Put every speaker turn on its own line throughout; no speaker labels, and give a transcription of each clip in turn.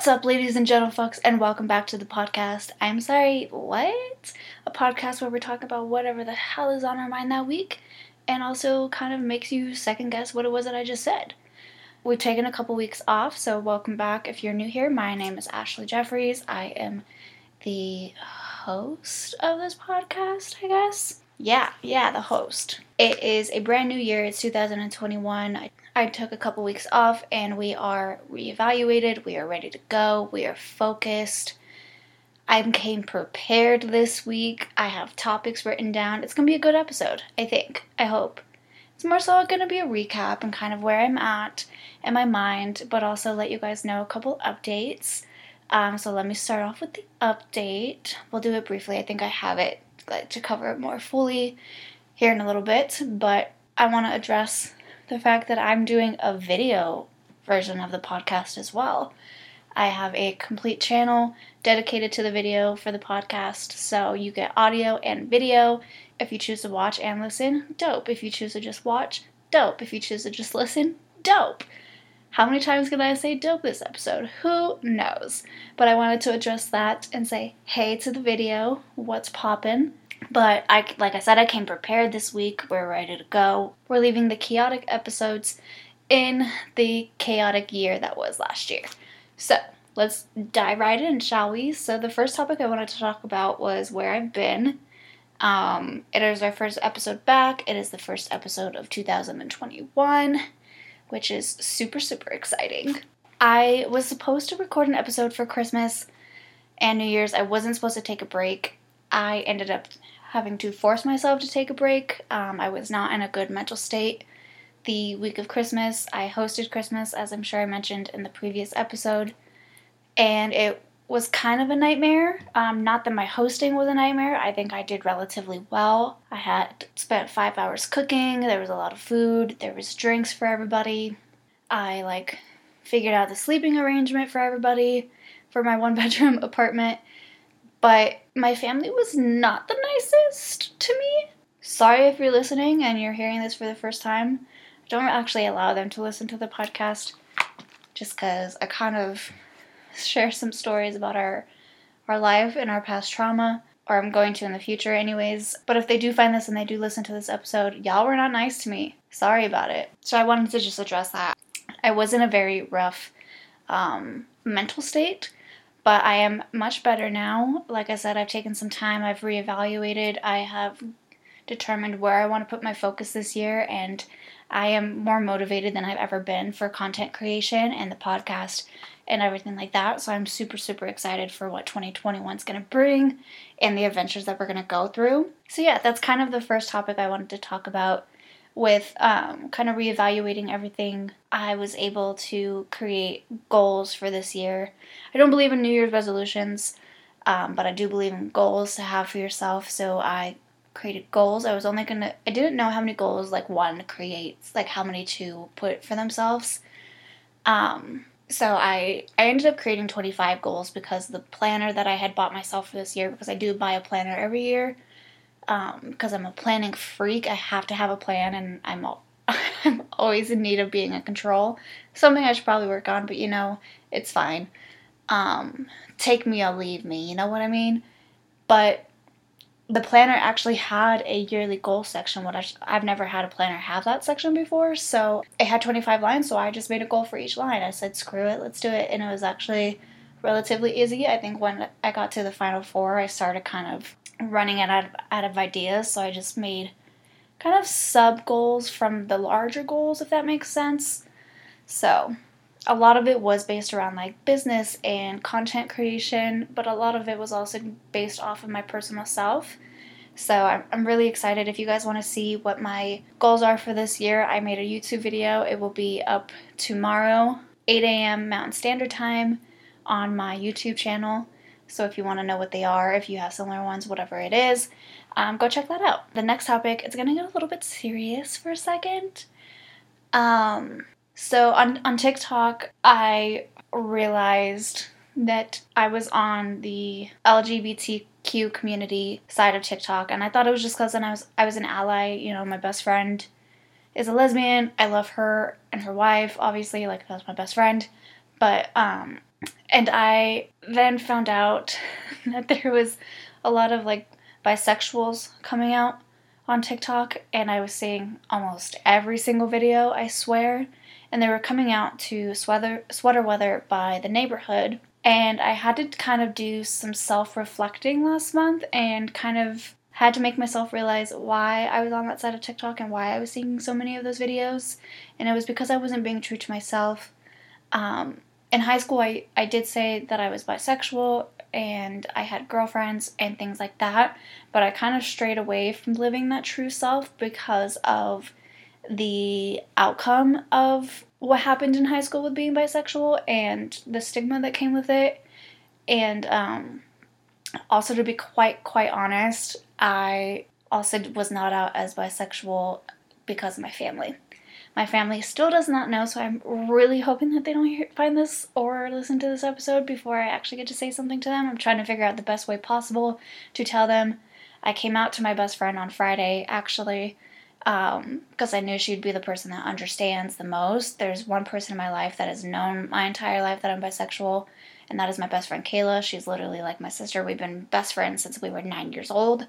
What's up, ladies and gentlefolks, and welcome back to the podcast. I'm sorry, what? A podcast where we talk about whatever the hell is on our mind that week, and also kind of makes you second guess what it was that I just said. We've taken a couple weeks off, so welcome back. If you're new here, my name is Ashley Jeffries. I am the host of this podcast, I guess. Yeah, yeah, the host. It is a brand new year. It's 2021. I I took a couple weeks off and we are reevaluated. We are ready to go. We are focused. I came prepared this week. I have topics written down. It's going to be a good episode, I think. I hope. It's more so going to be a recap and kind of where I'm at in my mind, but also let you guys know a couple updates. Um, so let me start off with the update. We'll do it briefly. I think I have it like, to cover it more fully here in a little bit, but I want to address the fact that I'm doing a video version of the podcast as well. I have a complete channel dedicated to the video for the podcast, so you get audio and video. If you choose to watch and listen, dope. If you choose to just watch, dope. If you choose to just listen, dope. How many times can I say dope this episode? Who knows? But I wanted to address that and say hey to the video, what's poppin'? But I, like I said, I came prepared this week. We're ready to go. We're leaving the chaotic episodes in the chaotic year that was last year. So let's dive right in, shall we? So the first topic I wanted to talk about was where I've been. Um, it is our first episode back. It is the first episode of 2021, which is super, super exciting. I was supposed to record an episode for Christmas and New Year's. I wasn't supposed to take a break. I ended up having to force myself to take a break. Um, I was not in a good mental state. The week of Christmas, I hosted Christmas, as I'm sure I mentioned in the previous episode, and it was kind of a nightmare. Um, not that my hosting was a nightmare. I think I did relatively well. I had spent five hours cooking. There was a lot of food. There was drinks for everybody. I like figured out the sleeping arrangement for everybody for my one bedroom apartment but my family was not the nicest to me. Sorry if you're listening and you're hearing this for the first time. I don't actually allow them to listen to the podcast just because I kind of share some stories about our our life and our past trauma or I'm going to in the future anyways. But if they do find this and they do listen to this episode, y'all were not nice to me. Sorry about it. So I wanted to just address that. I was in a very rough um, mental state but I am much better now. Like I said, I've taken some time, I've reevaluated, I have determined where I want to put my focus this year, and I am more motivated than I've ever been for content creation and the podcast and everything like that. So I'm super, super excited for what 2021 is going to bring and the adventures that we're going to go through. So, yeah, that's kind of the first topic I wanted to talk about with um, kind of reevaluating everything, I was able to create goals for this year. I don't believe in New Year's resolutions, um, but I do believe in goals to have for yourself. So I created goals. I was only gonna, I didn't know how many goals like one creates, like how many to put for themselves. Um, so I I ended up creating 25 goals because the planner that I had bought myself for this year because I do buy a planner every year because um, I'm a planning freak. I have to have a plan, and I'm I'm always in need of being in control. Something I should probably work on, but you know, it's fine. Um, take me or leave me. You know what I mean? But the planner actually had a yearly goal section. What I've never had a planner have that section before, so it had 25 lines. So I just made a goal for each line. I said, "Screw it, let's do it," and it was actually relatively easy. I think when I got to the final four, I started kind of running out of, out of ideas, so I just made kind of sub goals from the larger goals, if that makes sense. So, a lot of it was based around like business and content creation, but a lot of it was also based off of my personal self. So, I'm, I'm really excited. If you guys want to see what my goals are for this year, I made a YouTube video. It will be up tomorrow, 8 a.m. Mountain Standard Time, on my YouTube channel. So if you want to know what they are, if you have similar ones, whatever it is, um, go check that out. The next topic is going to get a little bit serious for a second. Um, so on, on TikTok, I realized that I was on the LGBTQ community side of TikTok, and I thought it was just because I was I was an ally. You know, my best friend is a lesbian. I love her and her wife, obviously, like that's my best friend. But um, And I then found out that there was a lot of like bisexuals coming out on TikTok, and I was seeing almost every single video, I swear. And they were coming out to Sweater, Sweater Weather by the neighborhood. And I had to kind of do some self reflecting last month and kind of had to make myself realize why I was on that side of TikTok and why I was seeing so many of those videos. And it was because I wasn't being true to myself. Um, in high school, I, I did say that I was bisexual and I had girlfriends and things like that, but I kind of strayed away from living that true self because of the outcome of what happened in high school with being bisexual and the stigma that came with it. And um, also, to be quite, quite honest, I also was not out as bisexual because of my family. My family still does not know, so I'm really hoping that they don't hear, find this or listen to this episode before I actually get to say something to them. I'm trying to figure out the best way possible to tell them. I came out to my best friend on Friday, actually, because um, I knew she'd be the person that understands the most. There's one person in my life that has known my entire life that I'm bisexual, and that is my best friend Kayla. She's literally like my sister. We've been best friends since we were nine years old.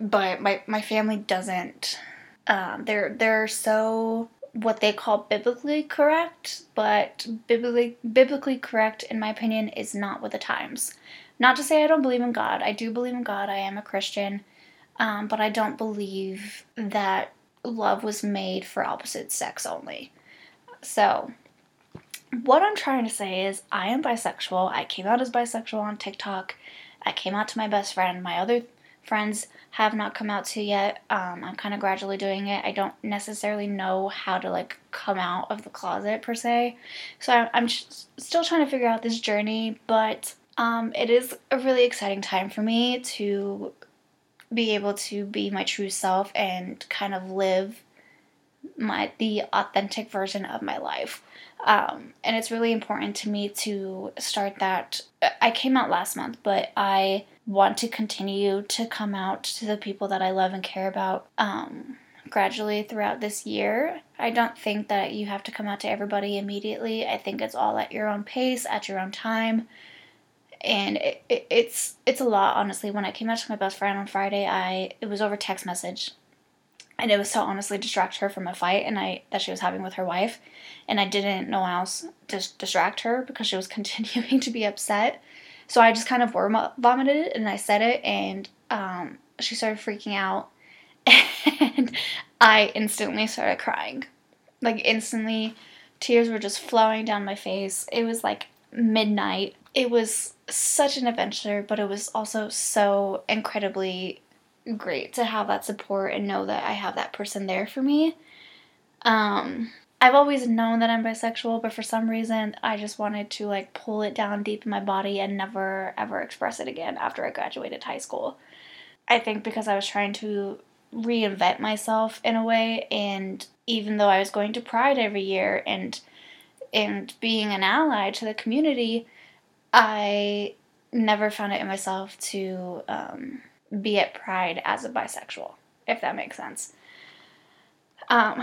But my, my family doesn't. Um, they're they're so what they call biblically correct, but biblically biblically correct, in my opinion, is not with the times. Not to say I don't believe in God. I do believe in God. I am a Christian, um, but I don't believe that love was made for opposite sex only. So, what I'm trying to say is, I am bisexual. I came out as bisexual on TikTok. I came out to my best friend. My other friends have not come out to yet. Um, I'm kind of gradually doing it. I don't necessarily know how to like come out of the closet per se, so I'm, I'm still trying to figure out this journey. But um, it is a really exciting time for me to be able to be my true self and kind of live my the authentic version of my life. Um, and it's really important to me to start that. I came out last month, but I want to continue to come out to the people that I love and care about um, gradually throughout this year. I don't think that you have to come out to everybody immediately. I think it's all at your own pace, at your own time. And it, it, it's it's a lot honestly. When I came out to my best friend on Friday, I it was over text message, and it was to honestly distract her from a fight and I that she was having with her wife, and I didn't know how else to distract her because she was continuing to be upset. So I just kind of vomited it and I said it, and um, she started freaking out, and I instantly started crying. Like, instantly, tears were just flowing down my face. It was like midnight. It was such an adventure, but it was also so incredibly great to have that support and know that I have that person there for me. Um, I've always known that I'm bisexual, but for some reason I just wanted to like pull it down deep in my body and never ever express it again after I graduated high school. I think because I was trying to reinvent myself in a way and even though I was going to Pride every year and and being an ally to the community, I never found it in myself to um, be at Pride as a bisexual, if that makes sense. Um,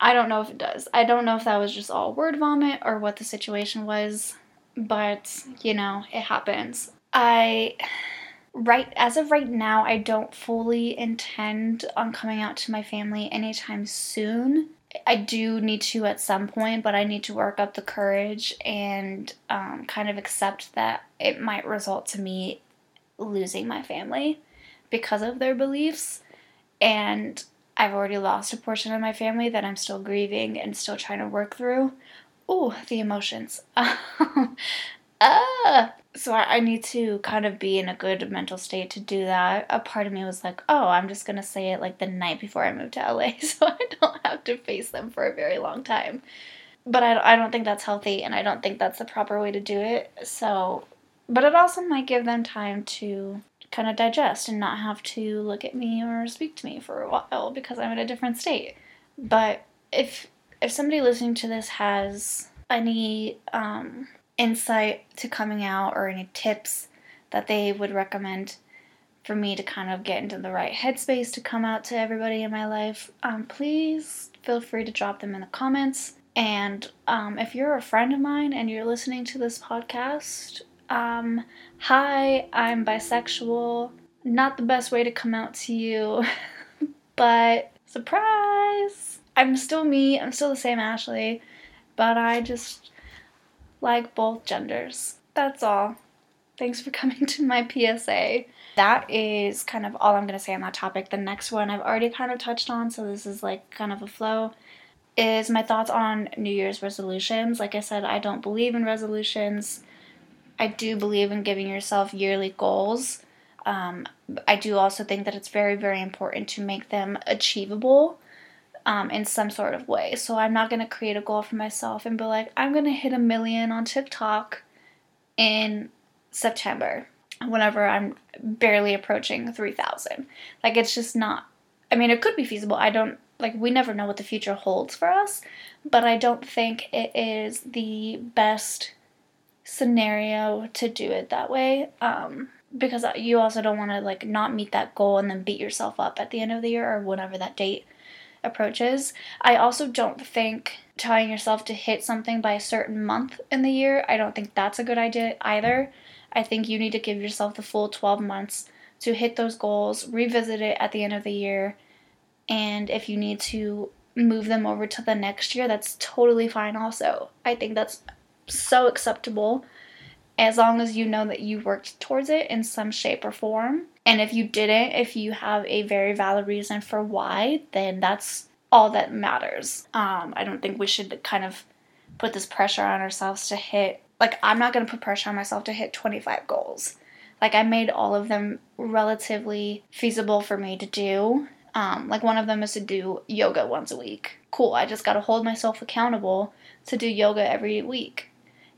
I don't know if it does. I don't know if that was just all word vomit or what the situation was, but you know, it happens. I right as of right now, I don't fully intend on coming out to my family anytime soon. I do need to at some point, but I need to work up the courage and um, kind of accept that it might result to me losing my family because of their beliefs. And I've already lost a portion of my family that I'm still grieving and still trying to work through. Oh, the emotions. uh, so I, I need to kind of be in a good mental state to do that. A part of me was like, oh, I'm just gonna say it like the night before I move to LA so I don't have to face them for a very long time. But I, I don't think that's healthy and I don't think that's the proper way to do it. So, but it also might give them time to kind of digest and not have to look at me or speak to me for a while because I'm in a different state. But if if somebody listening to this has any um, insight to coming out or any tips that they would recommend for me to kind of get into the right headspace to come out to everybody in my life, um, please feel free to drop them in the comments. And um, if you're a friend of mine and you're listening to this podcast, um, hi, I'm bisexual. Not the best way to come out to you, but surprise! I'm still me, I'm still the same Ashley, but I just like both genders. That's all. Thanks for coming to my PSA. That is kind of all I'm going to say on that topic. The next one I've already kind of touched on, so this is like kind of a flow, is my thoughts on New Year's resolutions. Like I said, I don't believe in resolutions. I do believe in giving yourself yearly goals. Um, I do also think that it's very, very important to make them achievable um, in some sort of way. So I'm not going to create a goal for myself and be like, I'm going to hit a million on TikTok in September whenever I'm barely approaching 3,000. Like, it's just not, I mean, it could be feasible. I don't, like, we never know what the future holds for us, but I don't think it is the best scenario to do it that way. Um, because you also don't want to, like, not meet that goal and then beat yourself up at the end of the year or whenever that date approaches. I also don't think telling yourself to hit something by a certain month in the year, I don't think that's a good idea either. I think you need to give yourself the full 12 months to hit those goals, revisit it at the end of the year, and if you need to move them over to the next year, that's totally fine also. I think that's so acceptable as long as you know that you worked towards it in some shape or form. And if you didn't, if you have a very valid reason for why, then that's all that matters. Um, I don't think we should kind of put this pressure on ourselves to hit like I'm not to put pressure on myself to hit 25 goals. Like I made all of them relatively feasible for me to do. Um, like one of them is to do yoga once a week. Cool. I just got to hold myself accountable to do yoga every week.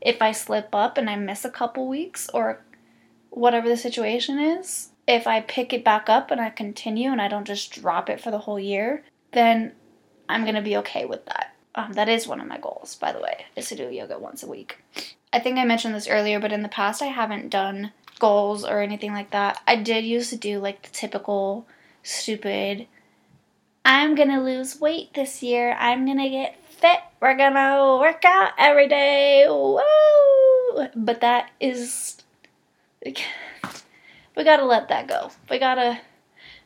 If I slip up and I miss a couple weeks or whatever the situation is, if I pick it back up and I continue and I don't just drop it for the whole year, then I'm to be okay with that. Um, that is one of my goals, by the way, is to do yoga once a week. I think I mentioned this earlier, but in the past I haven't done goals or anything like that. I did used to do like the typical stupid I'm gonna lose weight this year. I'm gonna get fit. We're gonna work out every day. Woo! But that is we gotta let that go. We gotta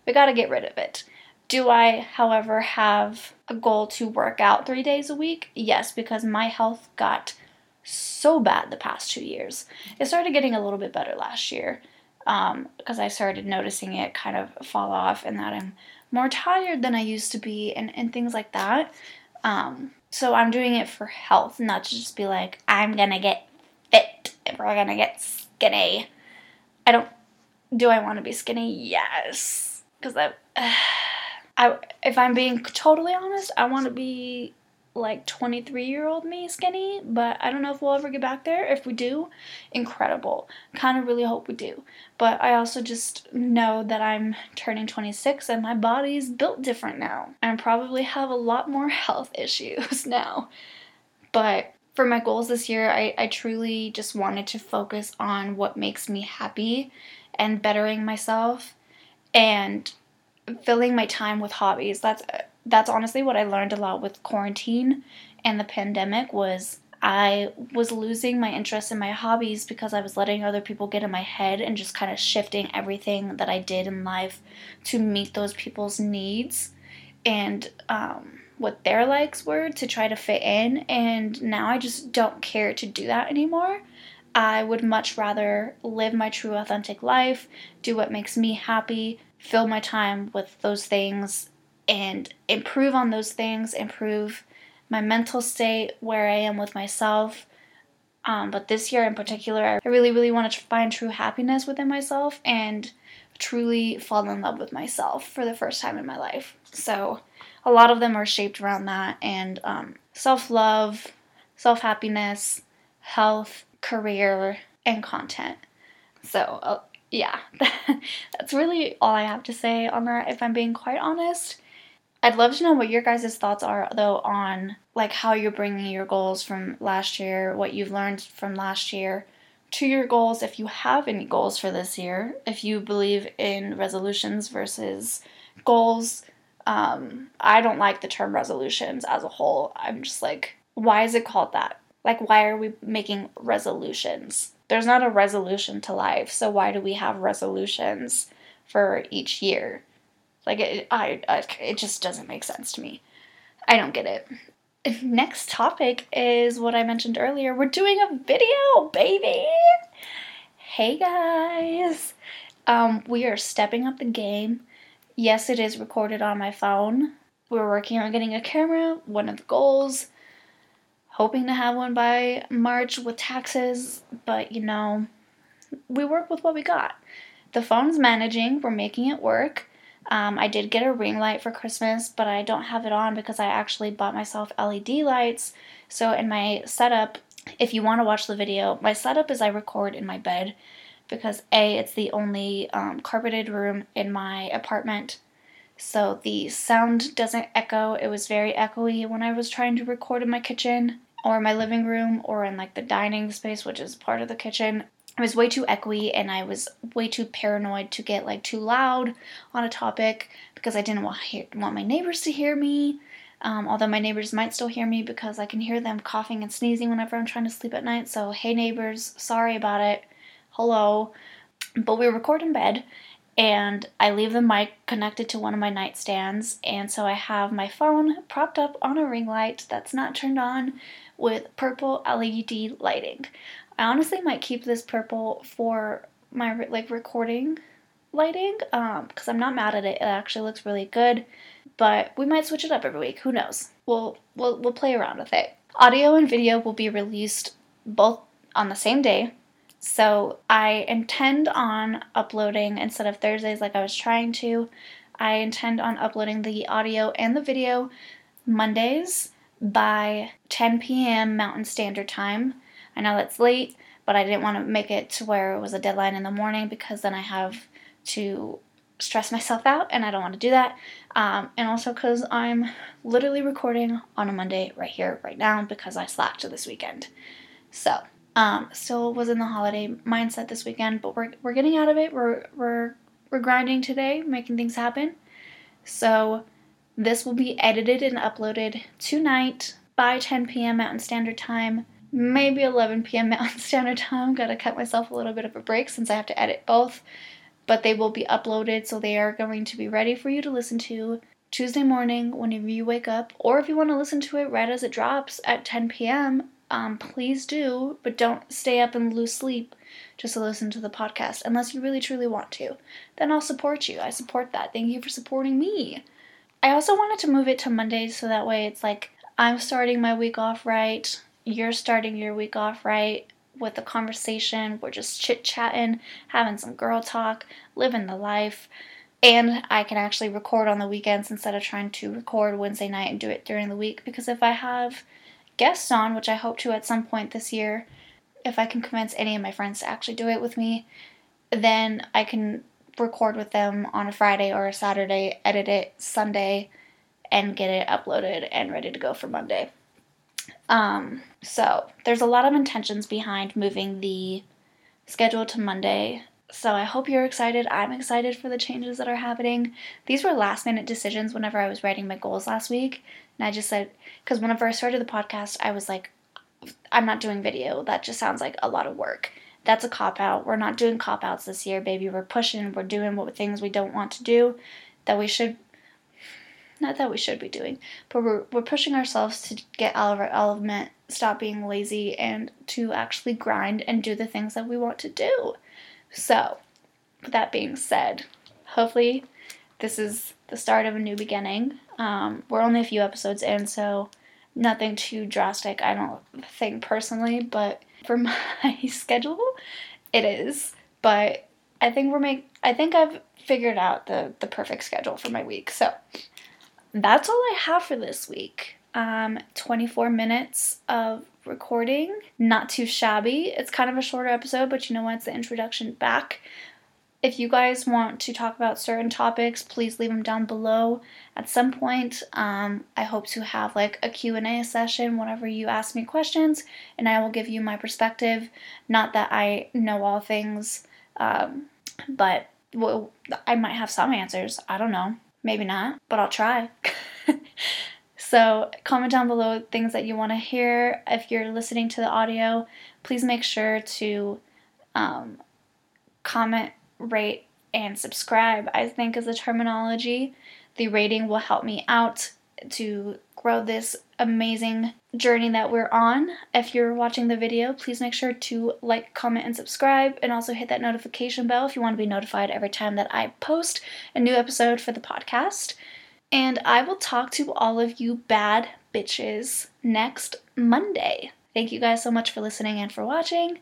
we gotta get rid of it. Do I, however, have a goal to work out three days a week? Yes, because my health got so bad the past two years. It started getting a little bit better last year um, because I started noticing it kind of fall off and that I'm more tired than I used to be and, and things like that. Um, so I'm doing it for health, not to just be like, I'm gonna get fit, we're gonna get skinny. I don't, do I wanna be skinny? Yes. Because I, I, if I'm being totally honest, I wanna be like 23 year old me skinny, but I don't know if we'll ever get back there. If we do, incredible. Kind of really hope we do. But I also just know that I'm turning 26 and my body's built different now. I probably have a lot more health issues now. But for my goals this year, I, I truly just wanted to focus on what makes me happy and bettering myself and filling my time with hobbies. That's that's honestly what I learned a lot with quarantine and the pandemic was I was losing my interest in my hobbies because I was letting other people get in my head and just kind of shifting everything that I did in life to meet those people's needs and um, what their likes were to try to fit in. And now I just don't care to do that anymore. I would much rather live my true, authentic life, do what makes me happy, fill my time with those things and improve on those things, improve my mental state, where I am with myself. Um, but this year in particular, I really, really want to find true happiness within myself and truly fall in love with myself for the first time in my life. So, a lot of them are shaped around that and um, self love, self happiness, health, career, and content. So, uh, yeah, that's really all I have to say on that, if I'm being quite honest. I'd love to know what your guys' thoughts are though on like how you're bringing your goals from last year, what you've learned from last year to your goals if you have any goals for this year, if you believe in resolutions versus goals. Um, I don't like the term resolutions as a whole. I'm just like, Why is it called that? Like, why are we making resolutions? There's not a resolution to life, so why do we have resolutions for each year? Like, it, I, I, it just doesn't make sense to me. I don't get it. Next topic is what I mentioned earlier. We're doing a video, baby! Hey guys! Um, we are stepping up the game. Yes, it is recorded on my phone. We're working on getting a camera, one of the goals. Hoping to have one by March with taxes, but you know, we work with what we got. The phone's managing, we're making it work. Um, I did get a ring light for Christmas, but I don't have it on because I actually bought myself LED lights. So, in my setup, if you want to watch the video, my setup is I record in my bed because A, it's the only um, carpeted room in my apartment. So the sound doesn't echo. It was very echoey when I was trying to record in my kitchen or my living room or in like the dining space, which is part of the kitchen. It was way too echoey and I was way too paranoid to get like too loud on a topic because I didn't want, hear, want my neighbors to hear me. Um, although my neighbors might still hear me because I can hear them coughing and sneezing whenever I'm trying to sleep at night. So, hey, neighbors, sorry about it hello. But we record in bed, and I leave the mic connected to one of my nightstands, and so I have my phone propped up on a ring light that's not turned on with purple LED lighting. I honestly might keep this purple for my like recording lighting um because I'm not mad at it. It actually looks really good, but we might switch it up every week. Who knows? We'll we'll we'll play around with it. Audio and video will be released both on the same day so I intend on uploading instead of Thursdays like I was trying to. I intend on uploading the audio and the video Mondays by 10 p.m. Mountain Standard Time. I know that's late, but I didn't want to make it to where it was a deadline in the morning because then I have to stress myself out and I don't want to do that. Um, and also because I'm literally recording on a Monday right here, right now, because I slacked this weekend. So um, still was in the holiday mindset this weekend, but we're, we're getting out of it. We're, we're, we're grinding today, making things happen. So this will be edited and uploaded tonight by 10 p.m. Mountain Standard Time, maybe 11 p.m. Mountain Standard Time. Gotta cut myself a little bit of a break since I have to edit both. But they will be uploaded, so they are going to be ready for you to listen to Tuesday morning whenever you wake up, or if you want to listen to it right as it drops at 10 p.m um, please do, but don't stay up and lose sleep just to listen to the podcast unless you really truly want to. Then I'll support you. I support that. Thank you for supporting me. I also wanted to move it to Mondays so that way it's like I'm starting my week off right, you're starting your week off right with a conversation. We're just chit chatting, having some girl talk, living the life. And I can actually record on the weekends instead of trying to record Wednesday night and do it during the week because if I have guests on, which I hope to at some point this year, if I can convince any of my friends to actually do it with me, then I can record with them on a Friday or a Saturday, edit it Sunday, and get it uploaded and ready to go for Monday. Um, so there's a lot of intentions behind moving the schedule to Monday. So I hope you're excited. I'm excited for the changes that are happening. These were last minute decisions whenever I was writing my goals last week. And I just said, because whenever I started the podcast, I was like, I'm not doing video. That just sounds like a lot of work. That's a cop out. We're not doing cop outs this year, baby. We're pushing, we're doing what things we don't want to do that we should not that we should be doing, but we're we're pushing ourselves to get out of our element, stop being lazy and to actually grind and do the things that we want to do. So, with that being said, hopefully this is the start of a new beginning. Um, we're only a few episodes in, so nothing too drastic, I don't think personally, but for my schedule, it is. But I think we're make I think I've figured out the the perfect schedule for my week. So that's all I have for this week. Um, 24 minutes of recording, not too shabby. It's kind of a shorter episode, but you know what? It's the introduction back if you guys want to talk about certain topics, please leave them down below. At some point, um, I hope to have like a Q&A session whenever you ask me questions, and I will give you my perspective. Not that I know all things, um, but well, I might have some answers. I don't know. Maybe not, but I'll try. So, comment down below things that you want to hear. If you're listening to the audio, please make sure to um, comment, rate, and subscribe, I think is the terminology. The rating will help me out to grow this amazing journey that we're on. If you're watching the video, please make sure to like, comment, and subscribe, and also hit that notification bell if you want to be notified every time that I post a new episode for the podcast. And I will talk to all of you bad bitches next Monday. Thank you guys so much for listening and for watching.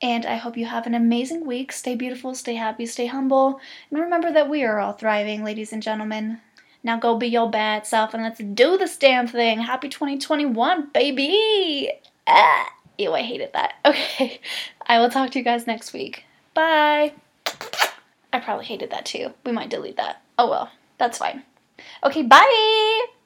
And I hope you have an amazing week. Stay beautiful, stay happy, stay humble. And remember that we are all thriving, ladies and gentlemen. Now go be your bad self and let's do this damn thing. Happy 2021, baby! Ah, ew, I hated that. Okay, I will talk to you guys next week. Bye! I probably hated that too. We might delete that. Oh well, that's fine. Okay, bye!